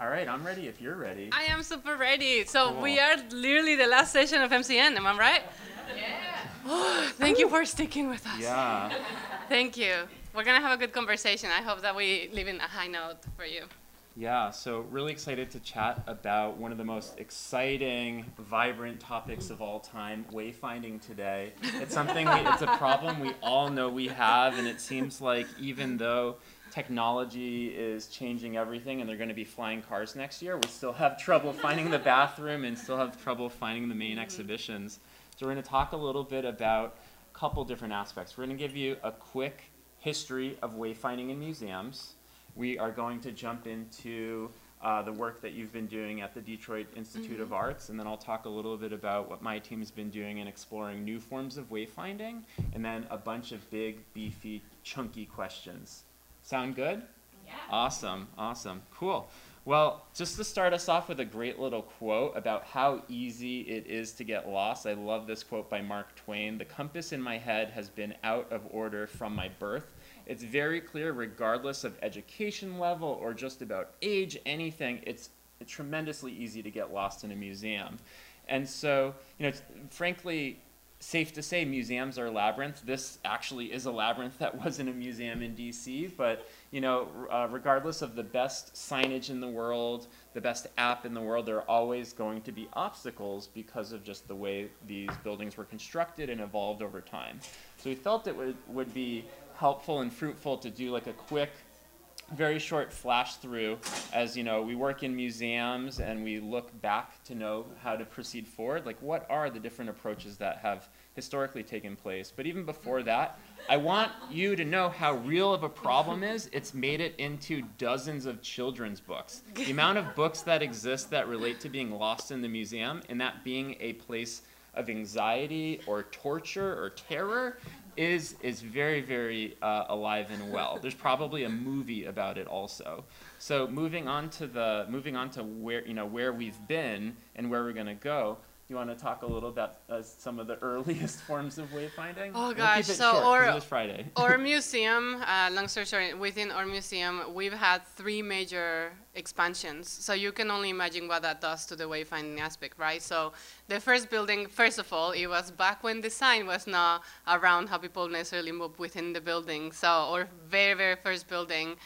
All right, I'm ready if you're ready. I am super ready. So Cool. we are literally the last session of MCN, am I right? Yeah. Oh, Thank you for sticking with us. Yeah. Thank you. We're gonna have a good conversation. I hope that we leave in a high note for you. Yeah, so really excited to chat about one of the most exciting, vibrant topics of all time, wayfinding today. It's something, we, it's a problem we all know we have, and it seems like even though technology is changing everything and they're going to be flying cars next year, we still have trouble finding the bathroom and still have trouble finding the main exhibitions. So we're going to talk a little bit about a couple different aspects. We're going to give you a quick history of wayfinding in museums. We are going to jump into uh, the work that you've been doing at the Detroit Institute of Arts, and then I'll talk a little bit about what my team has been doing in exploring new forms of wayfinding, and then a bunch of big, beefy, chunky questions. Sound good? Yeah. Awesome, awesome, cool. Well, just to start us off with a great little quote about how easy it is to get lost. I love this quote by Mark Twain. The compass in my head has been out of order from my birth. It's very clear, regardless of education level or just about age, anything, it's tremendously easy to get lost in a museum. And so, you know, frankly, safe to say museums are a labyrinth. This actually is a labyrinth that wasn't a museum in DC, but you know, uh, regardless of the best signage in the world, the best app in the world, there are always going to be obstacles because of just the way these buildings were constructed and evolved over time. So we felt it would, would be helpful and fruitful to do like a quick very short flash through as you know we work in museums and we look back to know how to proceed forward like what are the different approaches that have historically taken place but even before that i want you to know how real of a problem is it's made it into dozens of children's books the amount of books that exist that relate to being lost in the museum and that being a place of anxiety or torture or terror is is very very uh, alive and well. There's probably a movie about it also. So moving on to the moving on to where you know where we've been and where we're going to go. You want to talk a little about uh, some of the earliest forms of wayfinding? Oh, We'll gosh, so short 'cause our- it is Friday. our museum, uh, long story short, within our museum, we've had three major expansions. So you can only imagine what that does to the wayfinding aspect, right? So the first building, first of all, it was back when design was not around how people necessarily move within the building. So our very, very first building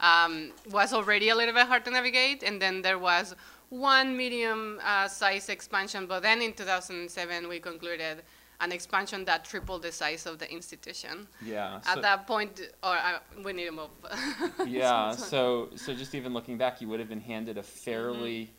um, was already a little bit hard to navigate, and then there was one medium uh, size expansion, but then in 2007 we concluded an expansion that tripled the size of the institution. yeah. At so- that point, or uh, we need to move. yeah So- so just even looking back you would have been handed a fairly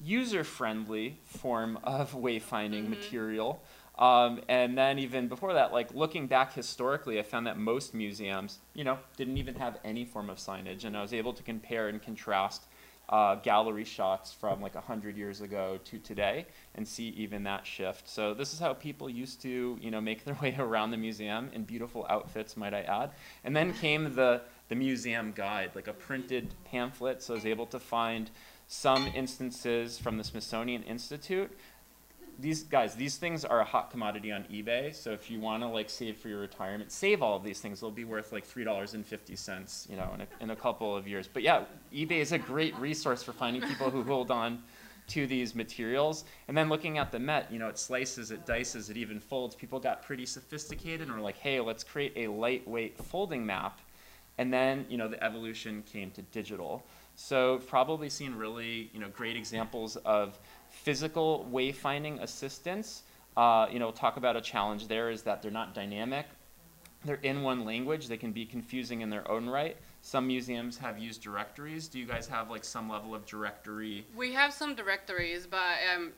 user friendly form of wayfinding material um, and then even before that like looking back historically i found that most museums you know didn't even have any form of signage and i was able to compare and contrast uh, gallery shots from like 100 years ago to today and see even that shift. So this is how people used to you know make their way around the museum in beautiful outfits might i add. And then came the the museum guide like a printed pamphlet. So i was able to find some instances from the smithsonian institute these guys these things are a hot commodity on ebay so if you want to like save for your retirement save all of these things. They'll be worth like $3.50 you know in a, in a couple of years. But yeah ebay is a great resource for finding people who hold on to these materials. And then looking at the met you know it slices it dices it even folds. People got pretty sophisticated and were like hey let's create a lightweight folding map. And then you know the evolution came to digital. So probably seen really you know great examples of physical wayfinding assistance uh, you know talk about a challenge there is that they're not dynamic they're in one language they can be confusing in their own right some museums have used directories do you guys have like some level of directory we have some directories, but um,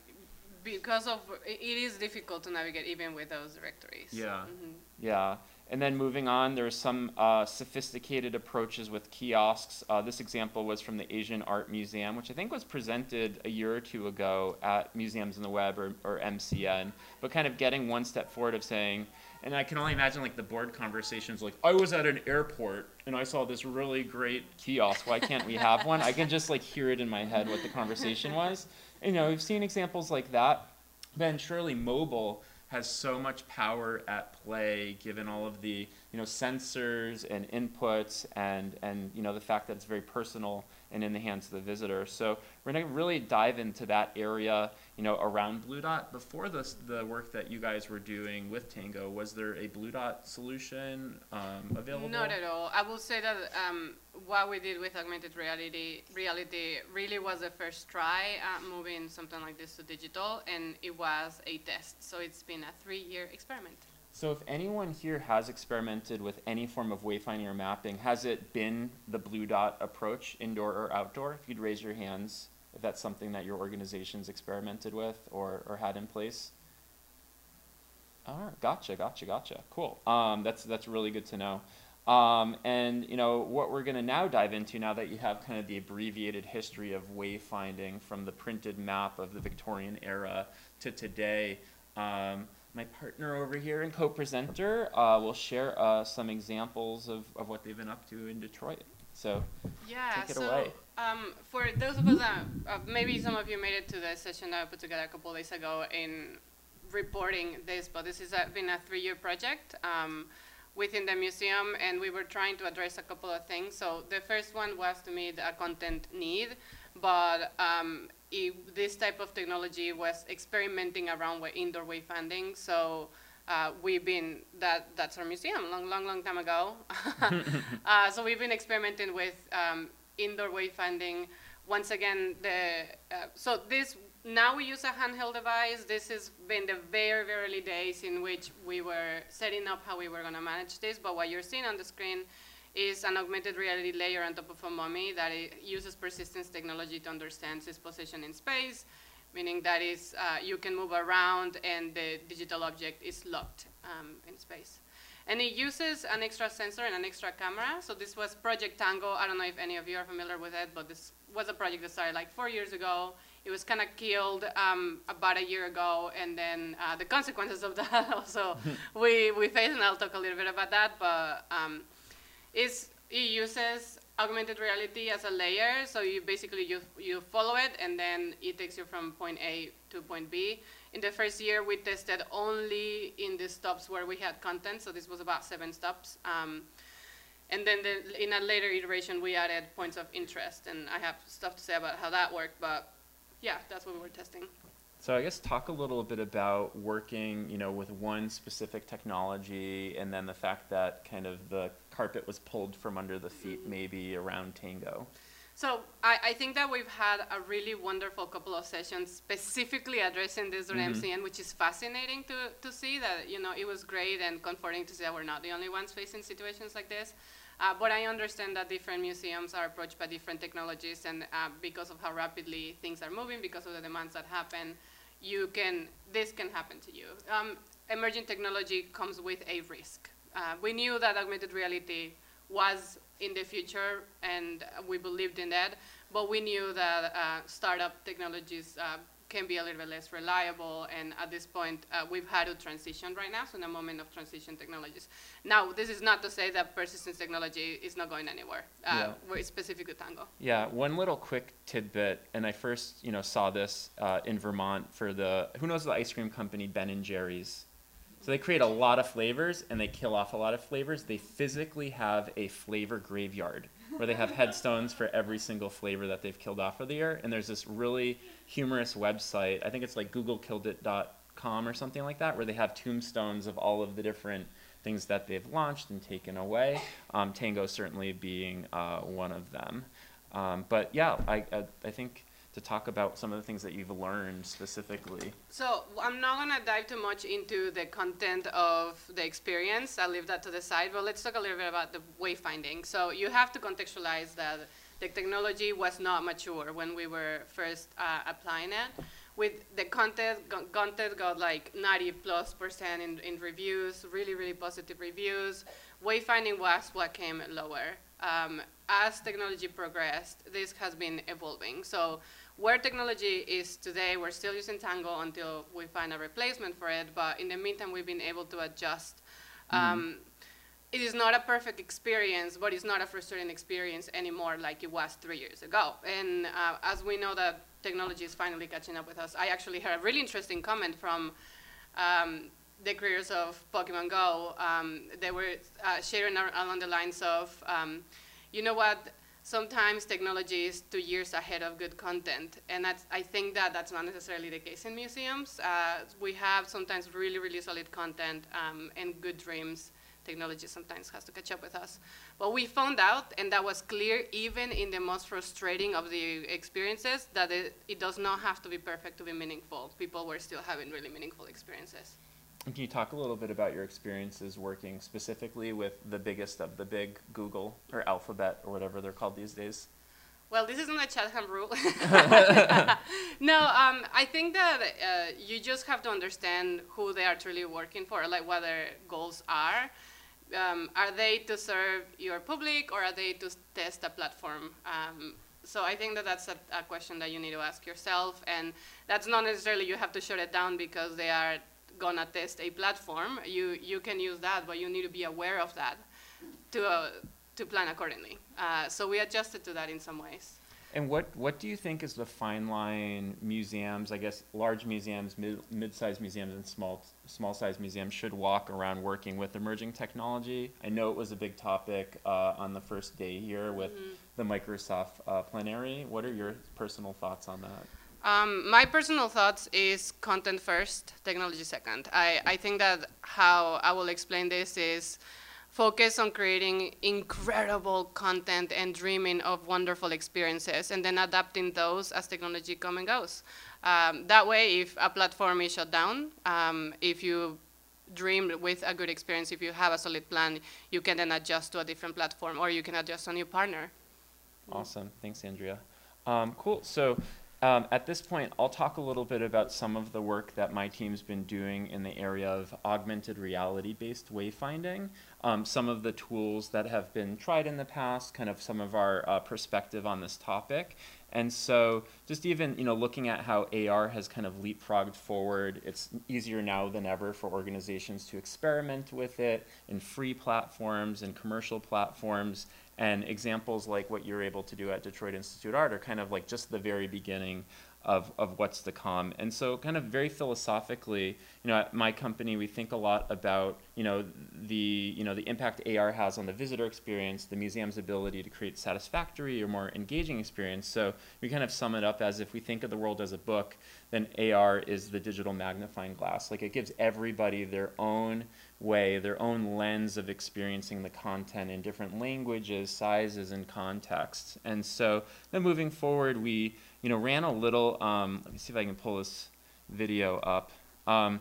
because of it is difficult to navigate even with those directories. Yeah. Mhm. Yeah, and then moving on, there are some uh, sophisticated approaches with kiosks. Uh, this example was from the Asian Art Museum, which I think was presented a year or two ago at Museums in the Web or, or MCN, but kind of getting one step forward of saying, and I can only imagine like the board conversations like, I was at an airport and I saw this really great kiosk. Why can't we have one? I can just like hear it in my head what the conversation was. You know, we've seen examples like that. Then surely mobile has so much power at play given all of the you know sensors and inputs and and you know the fact that it's very personal and in the hands of the visitor. So we're going to really dive into that area, you know, around Blue Dot. Before this, the work that you guys were doing with Tango, was there a Blue Dot solution um, available? Not at all. I will say that um, what we did with augmented reality, reality really was the first try at moving something like this to digital, and it was a test. So it's been a three-year experiment. So if anyone here has experimented with any form of wayfinding or mapping, has it been the blue dot approach, indoor or outdoor? If you'd raise your hands, if that's something that your organization's experimented with or, or had in place. All right, gotcha, gotcha, gotcha. Cool. Um, that's that's really good to know. Um, and you know what we're going to now dive into now that you have kind of the abbreviated history of wayfinding from the printed map of the Victorian era to today. Um, my partner over here and co-presenter uh, will share uh, some examples of, of what they've been up to in Detroit. So Yeah, Take it so away. Um, for those of us that uh, maybe some of you made it to the session that I put together a couple days ago in reporting this, but this has been a three-year project um, within the museum, and we were trying to address a couple of things. So the first one was to meet a content need, but um, it, this type of technology was experimenting around with indoor wayfinding. So uh, we've been that that's our museum long, long, long time ago. uh, so we've been experimenting with um, indoor wayfinding. Once again, the uh, so this now we use a handheld device. This has been the very, very early days in which we were setting up how we were going to manage this. But what you're seeing on the screen is an augmented reality layer on top of a mummy that uses persistence technology to understand its position in space, meaning that is uh, you can move around and the digital object is locked um, in space. And it uses an extra sensor and an extra camera. So this was Project Tango. I don't know if any of you are familiar with it, but this was a project that started like four years ago. It was kind of killed um, about a year ago, and then uh, the consequences of that also we, we faced, and I'll talk a little bit about that. But um, is it uses augmented reality as a layer. So you basically you you follow it, and then it takes you from point A to point B. In the first year, we tested only in the stops where we had content. So this was about seven stops. Um, and then the, in a later iteration, we added points of interest, and I have stuff to say about how that worked. But yeah, that's what we were testing. So I guess talk a little bit about working, you know, with one specific technology, and then the fact that kind of the carpet was pulled from under the feet, maybe around Tango. So I, I think that we've had a really wonderful couple of sessions specifically addressing this during Mhm. MCN, which is fascinating to, to see that, you know, it was great and comforting to see that we're not the only ones facing situations like this. Uh, but I understand that different museums are approached by different technologies, and uh, because of how rapidly things are moving, because of the demands that happen, you can this can happen to you. Um, emerging technology comes with a risk. Uh, we knew that augmented reality was in the future, and we believed in that. But we knew that uh, startup technologies uh, can be a little bit less reliable, and at this point, uh, we've had a transition right now, so in a moment of transition technologies. Now, this is not to say that persistence technology is not going anywhere. Uh, Yeah. We're specific to Tango. Yeah, one little quick tidbit, and I first, you know, saw this uh, in Vermont for the who knows the ice cream company Ben and Jerry's. So they create a lot of flavors and they kill off a lot of flavors. They physically have a flavor graveyard where they have headstones for every single flavor that they've killed off for the year. And there's this really humorous website. I think it's like googleKilledIt.com or something like that, where they have tombstones of all of the different things that they've launched and taken away. Um, Tango certainly being uh, one of them. Um, but yeah, I, I, I think to talk about some of the things that you've learned specifically. So I'm not gonna dive too much into the content of the experience. I'll leave that to the side. But let's talk a little bit about the wayfinding. So you have to contextualize that the technology was not mature when we were first uh, applying it. With the content, content got like 90 plus percent in, in reviews, really, really positive reviews. Wayfinding was what came lower. Um, as technology progressed, this has been evolving. So where technology is today, we're still using Tango until we find a replacement for it. But in the meantime, we've been able to adjust. Um, it is not a perfect experience, but it's not a frustrating experience anymore like it was three years ago. And uh, as we know that technology is finally catching up with us, I actually heard a really interesting comment from um, the creators of Pokemon Go. Um, they were uh, sharing ar- along the lines of, um, you know what, sometimes technology is two years ahead of good content, and I think that that's not necessarily the case in museums. Uh, we have sometimes really, really solid content um, and good dreams. Technology sometimes has to catch up with us. But we found out, and that was clear even in the most frustrating of the experiences, that it, it does not have to be perfect to be meaningful. People were still having really meaningful experiences. Can you talk a little bit about your experiences working specifically with the biggest of the big Google or Alphabet or whatever they're called these days? Well, this isn't a Chatham rule. no, um, I think that uh, you just have to understand who they are truly working for, like what their goals are. Um, are they to serve your public or are they to test a platform? Um, so I think that that's a, a, question that you need to ask yourself, and that's not necessarily you have to shut it down because they are gonna test a platform, you, you can use that, but you need to be aware of that to, uh, to plan accordingly. Uh, so we adjusted to that in some ways. And what, what do you think is the fine line museums, I guess large museums, mid, mid-sized museums, and small, small-sized museums should walk around working with emerging technology? I know it was a big topic uh, on the first day here with mm -hmm. the Microsoft uh, plenary. What are your personal thoughts on that? Um, my personal thoughts is content first, technology second. I, I think that how I will explain this is focus on creating incredible content and dreaming of wonderful experiences and then adapting those as technology come and goes. Um, that way, if a platform is shut down, um, if you dream with a good experience, if you have a solid plan, you can then adjust to a different platform or you can adjust a new partner. Awesome. Thanks, Andrea. Um, cool. So um, at this point, I'll talk a little bit about some of the work that my team's been doing in the area of augmented reality-based wayfinding, um, some of the tools that have been tried in the past, kind of some of our uh, perspective on this topic. And so just even, you know, looking at how AR has kind of leapfrogged forward, it's easier now than ever for organizations to experiment with it in free platforms and commercial platforms. And examples like what you're able to do at Detroit Institute Art are kind of like just the very beginning of, of what's to come. And so kind of very philosophically, you know, at my company, we think a lot about, you know, the, you know, the impact AR has on the visitor experience, the museum's ability to create satisfactory or more engaging experience. So we kind of sum it up as if we think of the world as a book, then AR is the digital magnifying glass. Like it gives everybody their own way, their own lens of experiencing the content in different languages, sizes, and contexts. And so then moving forward, we you know, ran a little, um, let me see if I can pull this video up. Um,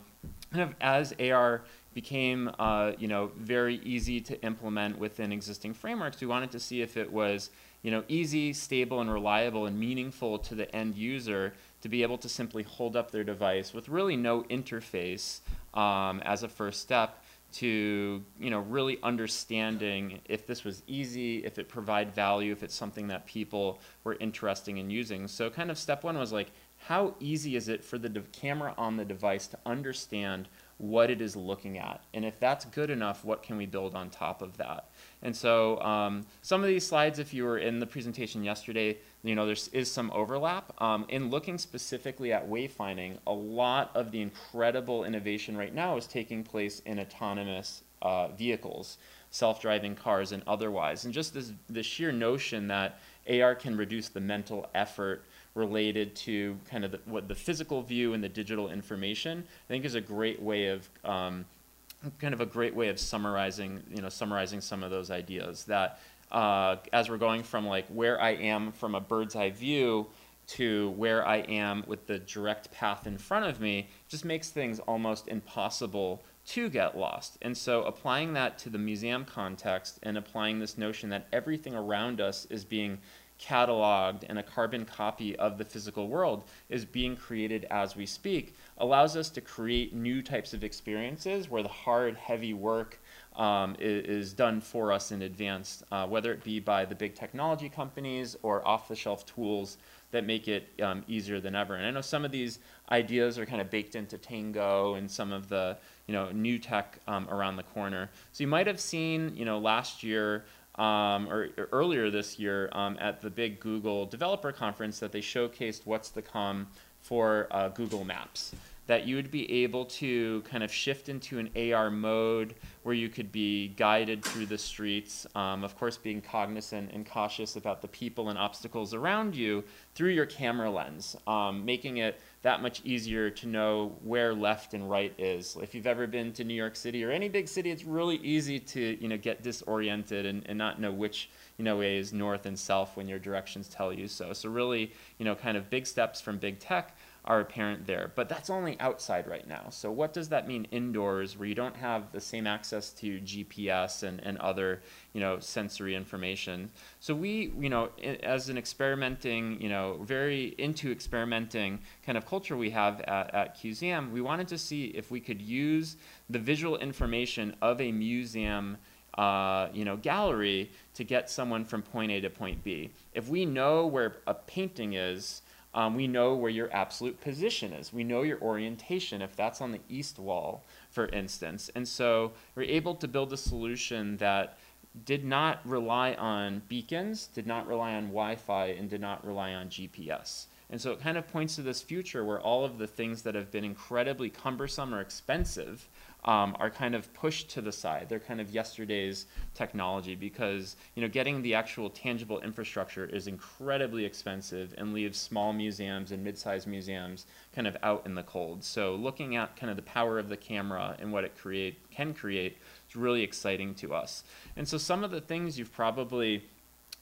kind of as AR became, uh, you know, very easy to implement within existing frameworks, we wanted to see if it was, you know, easy, stable, and reliable and meaningful to the end user to be able to simply hold up their device with really no interface um, as a first step to you know really understanding if this was easy, if it provide value, if it's something that people were interested in using. So kind of step one was like, how easy is it for the camera on the device to understand what it is looking at? And if that's good enough, what can we build on top of that? And so um, some of these slides, if you were in the presentation yesterday, you know, there is some overlap. Um, in looking specifically at wayfinding, a lot of the incredible innovation right now is taking place in autonomous uh, vehicles, self-driving cars and otherwise. And just this, the sheer notion that AR can reduce the mental effort related to kind of the, what the physical view and the digital information, I think is a great way of um, kind of a great way of summarizing, you know, summarizing some of those ideas that uh, as we're going from like where I am from a bird's eye view to where I am with the direct path in front of me just makes things almost impossible to get lost. And so applying that to the museum context and applying this notion that everything around us is being cataloged and a carbon copy of the physical world is being created as we speak allows us to create new types of experiences where the hard, heavy work um, is, is, done for us in advance, uh, whether it be by the big technology companies or off-the-shelf tools that make it um, easier than ever. And I know some of these ideas are kind of baked into Tango and some of the you know new tech um, around the corner. So you might have seen you know last year um, or, or, earlier this year um, at the big Google developer conference that they showcased what's to come for uh, Google Maps. that you would be able to kind of shift into an AR mode where you could be guided through the streets, um, of course, being cognizant and cautious about the people and obstacles around you through your camera lens, um, making it that much easier to know where left and right is. If you've ever been to New York City or any big city, it's really easy to you know get disoriented and, and not know which you know way is north and south when your directions tell you so. So really, you know, kind of big steps from big tech are apparent there. But that's only outside right now. So what does that mean indoors where you don't have the same access to GPS and, and other, you know, sensory information? So we, you know, as an experimenting, you know, very into experimenting kind of culture we have at, at Cuseum, we wanted to see if we could use the visual information of a museum uh, you know, gallery to get someone from point A to point B. If we know where a painting is, um, we know where your absolute position is. We know your orientation if that's on the east wall, for instance. And so we're able to build a solution that did not rely on beacons, did not rely on Wi Fi, and did not rely on GPS. And so it kind of points to this future where all of the things that have been incredibly cumbersome or expensive um, are kind of pushed to the side. They're kind of yesterday's technology because you know getting the actual tangible infrastructure is incredibly expensive and leaves small museums and mid-sized museums kind of out in the cold. So looking at kind of the power of the camera and what it create can create is really exciting to us. And so some of the things you've probably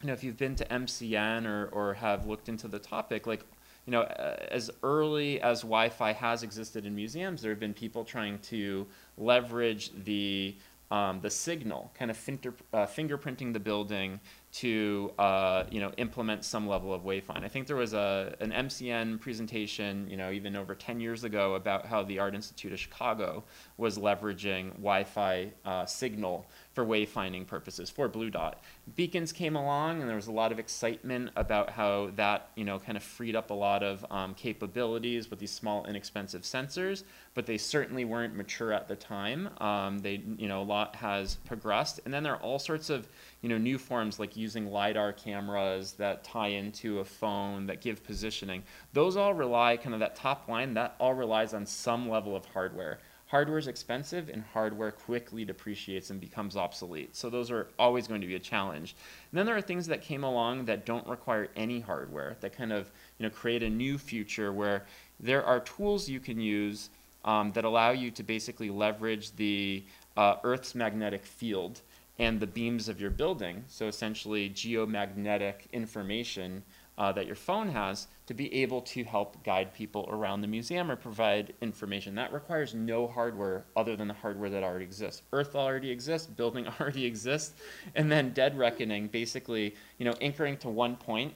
you know, if you've been to MCN or, or have looked into the topic, like you know, uh, as early as Wi-Fi has existed in museums, there have been people trying to leverage the um, the signal, kind of finger, uh, fingerprinting the building to uh, you know implement some level of wayfind. I think there was a an MCN presentation, you know, even over 10 years ago about how the Art Institute of Chicago was leveraging Wi-Fi uh, signal for wayfinding purposes for Blue Dot. Beacons came along, and there was a lot of excitement about how that you know kind of freed up a lot of um, capabilities with these small, inexpensive sensors. But they certainly weren't mature at the time. Um, they you know a lot has progressed, and then there are all sorts of you know new forms like using lidar cameras that tie into a phone that give positioning. Those all rely kind of that top line. That all relies on some level of hardware hardware is expensive and hardware quickly depreciates and becomes obsolete. So those are always going to be a challenge. And then there are things that came along that don't require any hardware that kind of you know create a new future where there are tools you can use um, that allow you to basically leverage the uh, Earth's magnetic field and the beams of your building. So essentially geomagnetic information uh, that your phone has to be able to help guide people around the museum or provide information. That requires no hardware other than the hardware that already exists. Earth already exists, building already exists, and then dead reckoning, basically, you know, anchoring to one point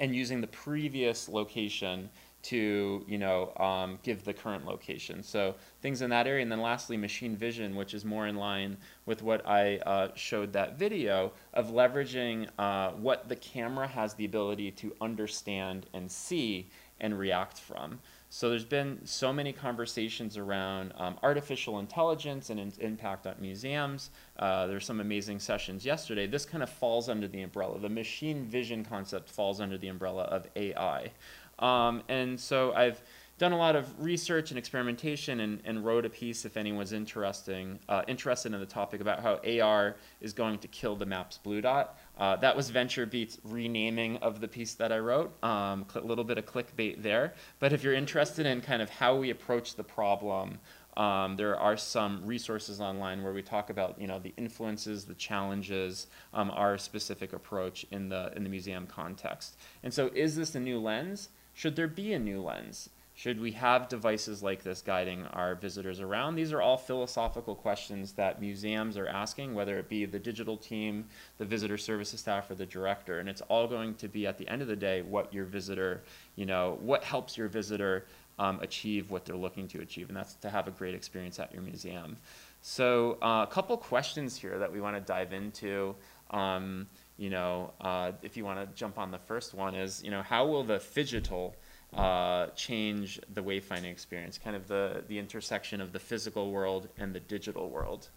and using the previous location to you know um, give the current location. So things in that area, and then lastly, machine vision, which is more in line with what I uh, showed that video of leveraging uh, what the camera has the ability to understand and see and react from. So there's been so many conversations around um, artificial intelligence and its impact on museums. Uh, there's some amazing sessions yesterday. This kind of falls under the umbrella. The machine vision concept falls under the umbrella of AI. Um, and so I've done a lot of research and experimentation and, and wrote a piece if anyone's interesting, uh, interested in the topic about how AR is going to kill the maps blue dot. Uh, that was VentureBeat's renaming of the piece that I wrote. A um, little bit of clickbait there. But if you're interested in kind of how we approach the problem, um, there are some resources online where we talk about you know the influences, the challenges, um, our specific approach in the in the museum context. And so, is this a new lens? Should there be a new lens? Should we have devices like this guiding our visitors around? These are all philosophical questions that museums are asking, whether it be the digital team, the visitor services staff, or the director. And it's all going to be, at the end of the day, what your visitor, you know, what helps your visitor um, achieve what they're looking to achieve, and that's to have a great experience at your museum. So uh, a couple questions here that we want to dive into. Um, you know, uh, if you want to jump on the first one is, you know, how will the phygital uh, change the wayfinding experience, kind of the, the intersection of the physical world and the digital world?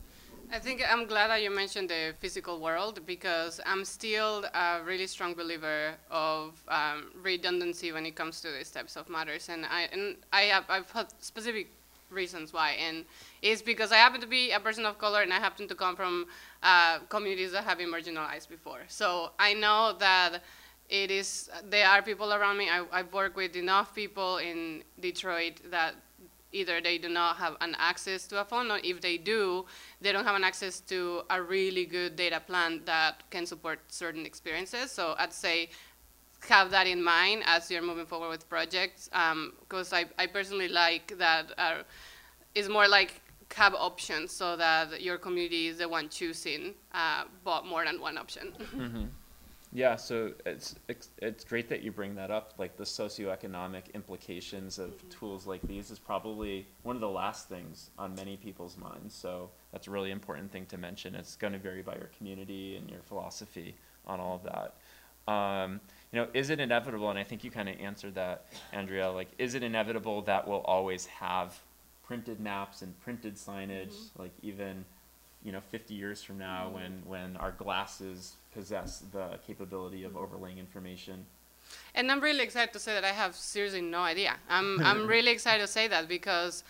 I think I'm glad that you mentioned the physical world because I'm still a really strong believer of um, redundancy when it comes to these types of matters, and I and I have I've had specific reasons why, and it's because I happen to be a person of color and I happen to come from uh, communities that have been marginalized before. So I know that it is there are people around me. I, I've worked with enough people in Detroit that either they do not have an access to a phone, or if they do, they don't have an access to a really good data plan that can support certain experiences. So I'd say have that in mind as you're moving forward with projects, because um, I, I personally like that uh, it's more like have options so that your community is the one choosing, uh, but more than one option. mm-hmm. Yeah, so it's, it's, it's great that you bring that up. Like the socioeconomic implications of mm-hmm. tools like these is probably one of the last things on many people's minds. So that's a really important thing to mention. It's going to vary by your community and your philosophy on all of that. Um, you know, is it inevitable? And I think you kind of answered that, Andrea. Like, is it inevitable that we'll always have printed maps and printed signage? Mm-hmm. Like even you know 50 years from now mm-hmm. when when our glasses possess the capability of overlaying information and i'm really excited to say that i have seriously no idea i'm i'm really excited to say that because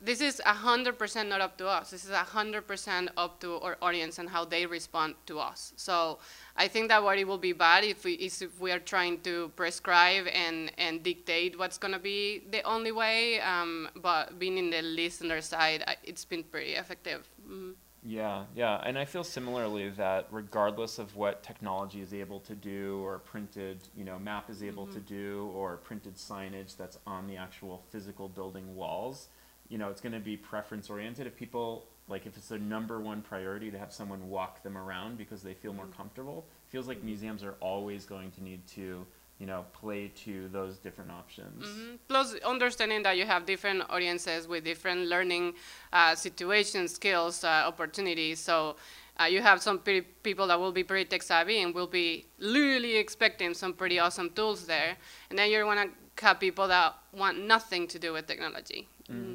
this is 100% not up to us. This is 100% up to our audience and how they respond to us. So I think that what it will be bad if we, is if we are trying to prescribe and, and dictate what's going to be the only way. Um, but being in the listener side, it's been pretty effective. Mm-hmm. Yeah, yeah, and I feel similarly that regardless of what technology is able to do, or printed, you know, map is able mm-hmm. to do, or printed signage that's on the actual physical building walls, you know, it's going to be preference oriented. If people like, if it's their number one priority to have someone walk them around because they feel mm-hmm. more comfortable, feels like mm-hmm. museums are always going to need to you know, play to those different options. Mm-hmm. Plus, understanding that you have different audiences with different learning uh, situations, skills, uh, opportunities. So uh, you have some pretty people that will be pretty tech savvy and will be literally expecting some pretty awesome tools there. And then you want to have people that want nothing to do with technology. Mm-hmm. Mm-hmm.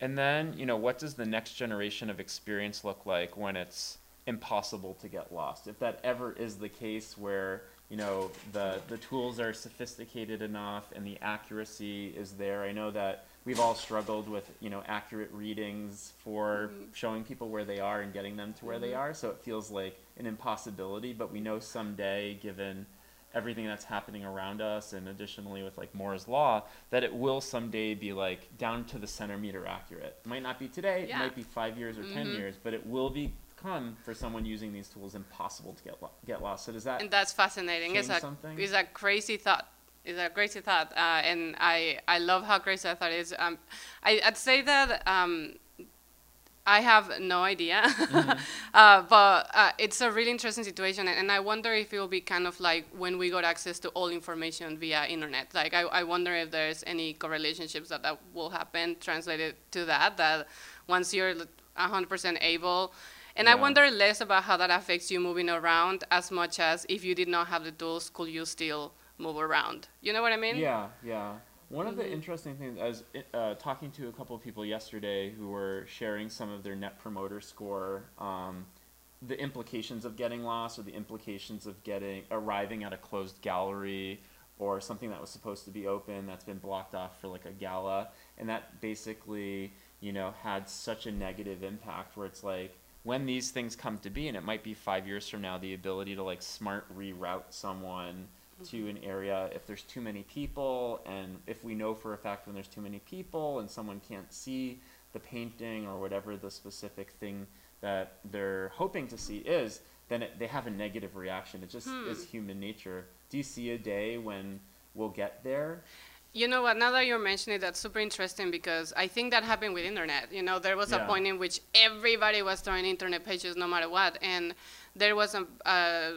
And then, you know, what does the next generation of experience look like when it's impossible to get lost? If that ever is the case where you know the the tools are sophisticated enough and the accuracy is there. I know that we've all struggled with you know accurate readings for mm-hmm. showing people where they are and getting them to where mm-hmm. they are. So it feels like an impossibility, but we know someday, given everything that's happening around us and additionally with like Moore's law that it will someday be like down to the centimeter accurate. It might not be today, yeah. it might be 5 years or mm-hmm. 10 years, but it will be become for someone using these tools impossible to get lo- get lost. So does that and that's fascinating. It's a something? it's a crazy thought. It's a crazy thought, uh, and I I love how crazy that thought is. Um, I, would say that. Um, I have no idea, mm-hmm. uh, but uh, it's a really interesting situation, and, I wonder if it will be kind of like when we got access to all information via internet. Like I, I wonder if there's any correlationships that that will happen translated to that. That once you're 100% able and yeah. I wonder less about how that affects you moving around as much as if you did not have the tools, could you still move around? You know what I mean? Yeah, yeah. One of the mm-hmm. interesting things, I was uh, talking to a couple of people yesterday who were sharing some of their net promoter score, um, the implications of getting lost or the implications of getting arriving at a closed gallery or something that was supposed to be open that's been blocked off for like a gala, and that basically you know had such a negative impact where it's like when these things come to be, and it might be five years from now, the ability to like smart reroute someone to an area if there's too many people, and if we know for a fact when there's too many people and someone can't see the painting or whatever the specific thing that they're hoping to see is, then it, they have a negative reaction. It just hmm. is human nature. Do you see a day when we'll get there? You know what? Now that you're mentioning it, that's super interesting because I think that happened with internet. You know, there was yeah. a point in which everybody was throwing internet pages no matter what, and there was a. Uh,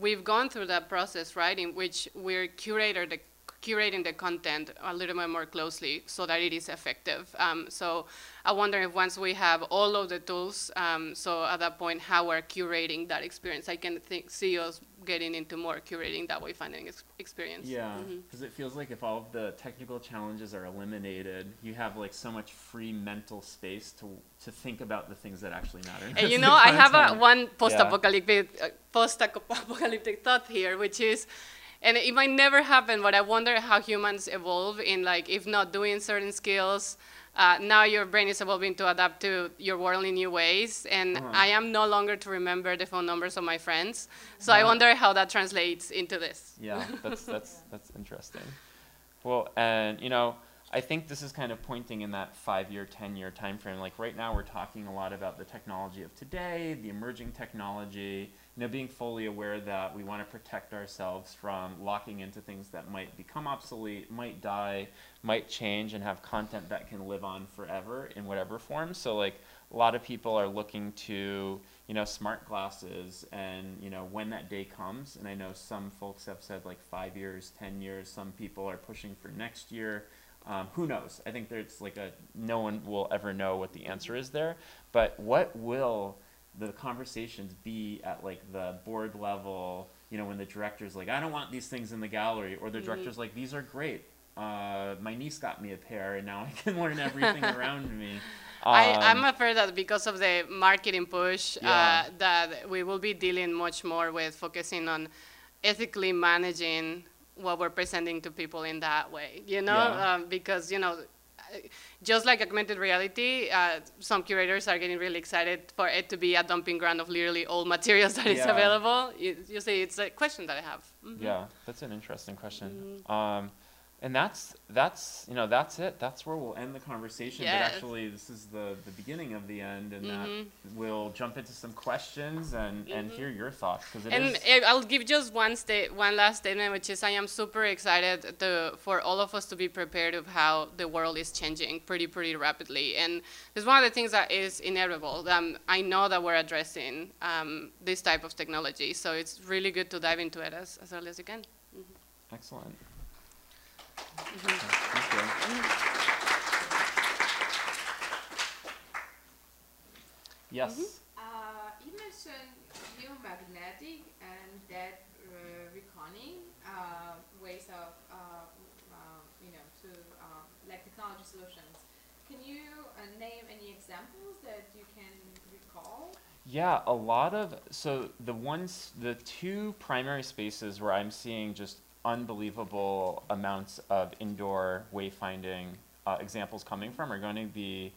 we've gone through that process, right? In which we're curated the curating the content a little bit more closely so that it is effective. Um, so I wonder if once we have all of the tools, um, so at that point, how we're curating that experience. I can think, see us getting into more curating that wayfinding ex- experience. Yeah, because it feels like if all of the technical challenges are eliminated, you have like so much free mental space to to think about the things that actually matter. And you know, I have a one post-apocalyptic uh, post-apocalyptic thought here, which is, and it might never happen, but I wonder how humans evolve in like, if not doing certain skills, uh, now your brain is evolving to adapt to your world in new ways, and Uh-huh. I am no longer to remember the phone numbers of my friends. So I wonder how that translates into this. Yeah, that's that's that's interesting. Well, and you know, I think this is kind of pointing in that five-year, ten-year time frame. Like right now, we're talking a lot about the technology of today, the emerging technology. You know, being fully aware that we want to protect ourselves from locking into things that might become obsolete, might die, might change, and have content that can live on forever in whatever form. So, like a lot of people are looking to you know smart glasses and you know when that day comes. And i know some folks have said like five years ten years. Some people are pushing for next year. Um, who knows? I think there's like a no one will ever know what the answer is there. But what will the conversations be at like the board level you know when the director's like i don't want these things in the gallery or the Mhm. director's like these are great uh, my niece got me a pair and now i can learn everything around me I, Um, I'm afraid that because of the marketing push, Yeah. uh, that we will be dealing much more with focusing on ethically managing what we're presenting to people in that way. You know, Yeah. um, because you know, uh, just like augmented reality, uh, some curators are getting really excited for it to be a dumping ground of literally all materials that is Yeah. available. You, you see, it's a question that I have. Mhm. Yeah, that's an interesting question. Mm-hmm. Um, and that's that's you know that's it. That's where we'll end the conversation. Yes. But actually, this is the the beginning of the end, and Mhm. that we'll jump into some questions and and Mhm. hear your thoughts because it And is- I'll give just one sta- one last statement, which is I am super excited to, for all of us to be prepared of how the world is changing pretty pretty rapidly, and it's one of the things that is inevitable. Um, I know that we're addressing um, this type of technology, so it's really good to dive into it as, as early as you can. excellent. Mm-hmm. Yes. Mm-hmm. Uh, you mentioned geomagnetic and that uh, reckoning uh, ways of, uh, uh, you know, to uh, like technology solutions. Can you uh, name any examples that you can recall? Yeah, a lot of so the ones the two primary spaces where I'm seeing just unbelievable amounts of indoor wayfinding uh, examples coming from are going to be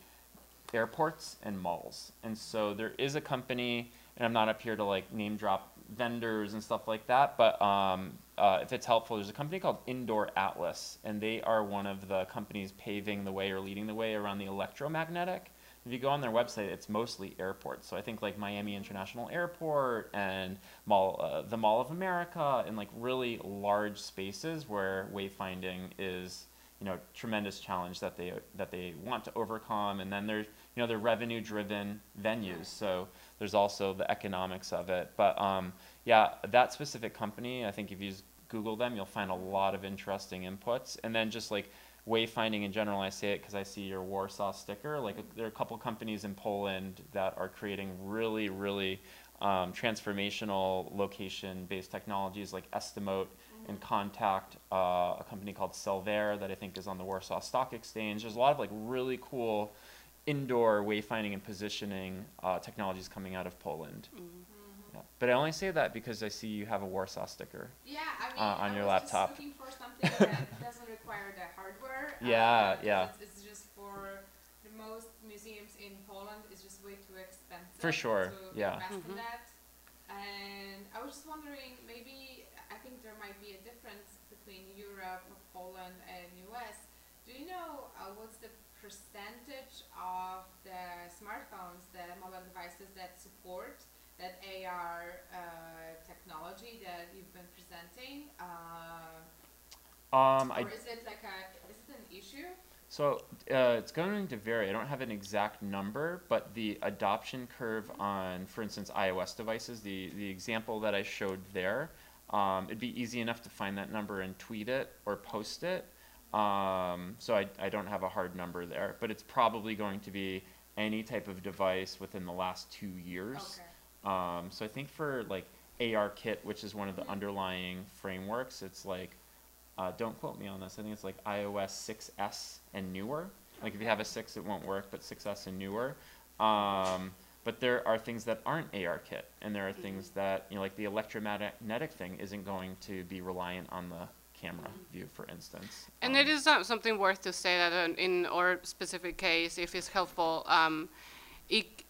airports and malls. And so there is a company, and I'm not up here to like name drop vendors and stuff like that, but um, uh, if it's helpful, there's a company called Indoor Atlas, and they are one of the companies paving the way or leading the way around the electromagnetic. If you go on their website, it's mostly airports. So I think like Miami International Airport and Mall, uh, the Mall of America, and like really large spaces where wayfinding is you know tremendous challenge that they that they want to overcome. And then there's you know they're revenue driven venues. So there's also the economics of it. But um, yeah that specific company i think if you google them you'll find a lot of interesting inputs. And then just like wayfinding in general i say it because i see your warsaw sticker like there are a couple companies in poland that are creating really really um, transformational location based technologies like estimote and Kontakt uh, a company called Selvair that I think is on the Warsaw Stock Exchange. There's a lot of like really cool indoor wayfinding and positioning uh, technologies coming out of Poland. Yeah. But I only say that because I see you have a Warsaw sticker. Yeah, I mean, Uh, on I your was laptop. just looking for something that doesn't require the hardware. Yeah, uh, yeah. It's, it's just for the most museums in Poland. It's just way too expensive. For sure, To yeah. invest in Mhm. that. And I was just wondering, maybe I think there might be a difference between Europe, Poland, and US. Do you know uh, what's the percentage of the smartphones, the mobile devices that support that AR uh, technology that you've been presenting? Uh, Um, I or is it like a, is it an issue? So uh, it's going to vary. I don't have an exact number, but the adoption curve on, for instance, iOS devices, the, the example that I showed there, Um, it'd be easy enough to find that number and tweet it or post it. Um, so I, I don't have a hard number there, but it's probably going to be any type of device within the last two years. Okay. Um, so I think for like ARKit, which is one of the underlying frameworks, it's like, uh, don't quote me on this. I think it's like iOS 6s and newer. Like if you have a six, it won't work, but 6s and newer. Um, but there are things that aren't ARKit, and there are things that you know, like the electromagnetic thing, isn't going to be reliant on the camera view, for instance. And Um, it is uh, something worth to say that in our specific case, if it's helpful, um, it,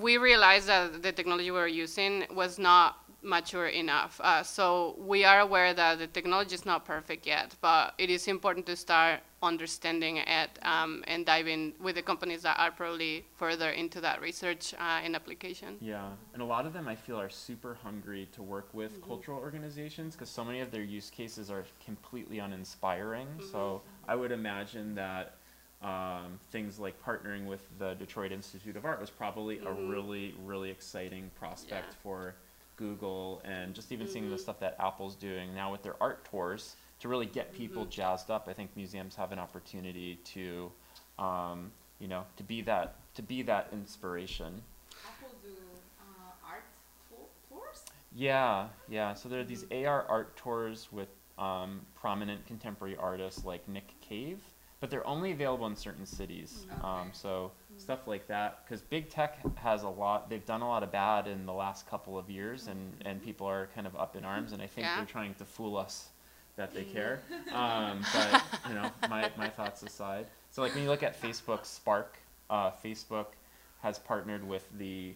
we realized that the technology we were using was not mature enough. Uh, so we are aware that the technology is not perfect yet, but it is important to start understanding it um, and diving with the companies that are probably further into that research uh, and application. Yeah, and a lot of them I feel are super hungry to work with cultural organizations because so many of their use cases are completely uninspiring. So I would imagine that um, things like partnering with the Detroit Institute of Art was probably a really, really exciting prospect Yeah. for Google and just even seeing the stuff that Apple's doing now with their art tours to really get people jazzed up. I think museums have an opportunity to, um, you know, to be that to be that inspiration. Apple do uh, art tour- tours? Yeah, yeah. So there are these AR art tours with um, prominent contemporary artists like Nick Cave, but they're only available in certain cities. Um, Okay. so stuff like that, because big tech has a lot. They've done a lot of bad in the last couple of years, and and people are kind of up in arms, and I think Yeah. they're trying to fool us that they care. Um, but you know, my my thoughts aside. So like when you look at Facebook Spark, uh, Facebook has partnered with the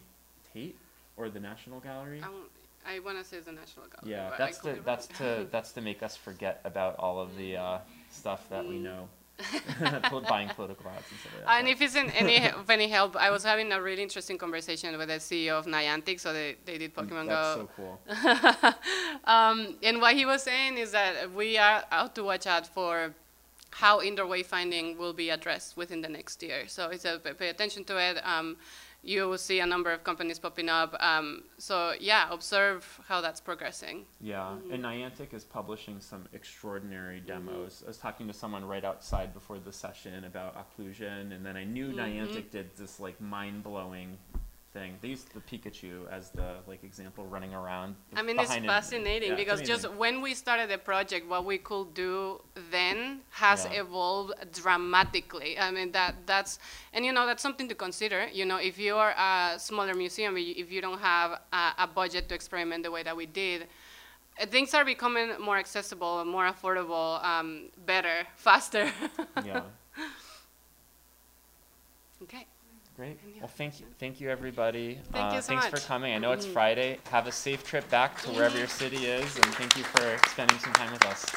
Tate or the National Gallery. Um, I want to say the National Gallery. Yeah, that's to that's to that's to make us forget about all of the uh, stuff that we know, Pol- buying political ads and stuff like that. And if it's in any of any help, I was having a really interesting conversation with the CEO of Niantic, so they, they did Pokemon that's Go. so cool. um, and what he was saying is that we are out to watch out for how indoor wayfinding will be addressed within the next year. So it's a, pay attention to it. Um, you will see a number of companies popping up. Um, so yeah, observe how that's progressing. Yeah, Mm-hmm. and Niantic is publishing some extraordinary demos. I was talking to someone right outside before the session about occlusion, and then I knew Mm-hmm. Niantic did this like mind blowing thing. They used the Pikachu as the like example running around. I mean, it's behind it. fascinating Yeah, because just when we started the project, what we could do then has Yeah. evolved dramatically. I mean, that that's and you know that's something to consider. You know, if you are a smaller museum, if you don't have a, a budget to experiment the way that we did. uh, Things are becoming more accessible, more affordable, um, better, faster. yeah. okay. Great. Well, thank you, thank you, everybody. Thank uh, you so thanks much. for coming. I know it's Friday. Have a safe trip back to wherever your city is, and thank you for spending some time with us.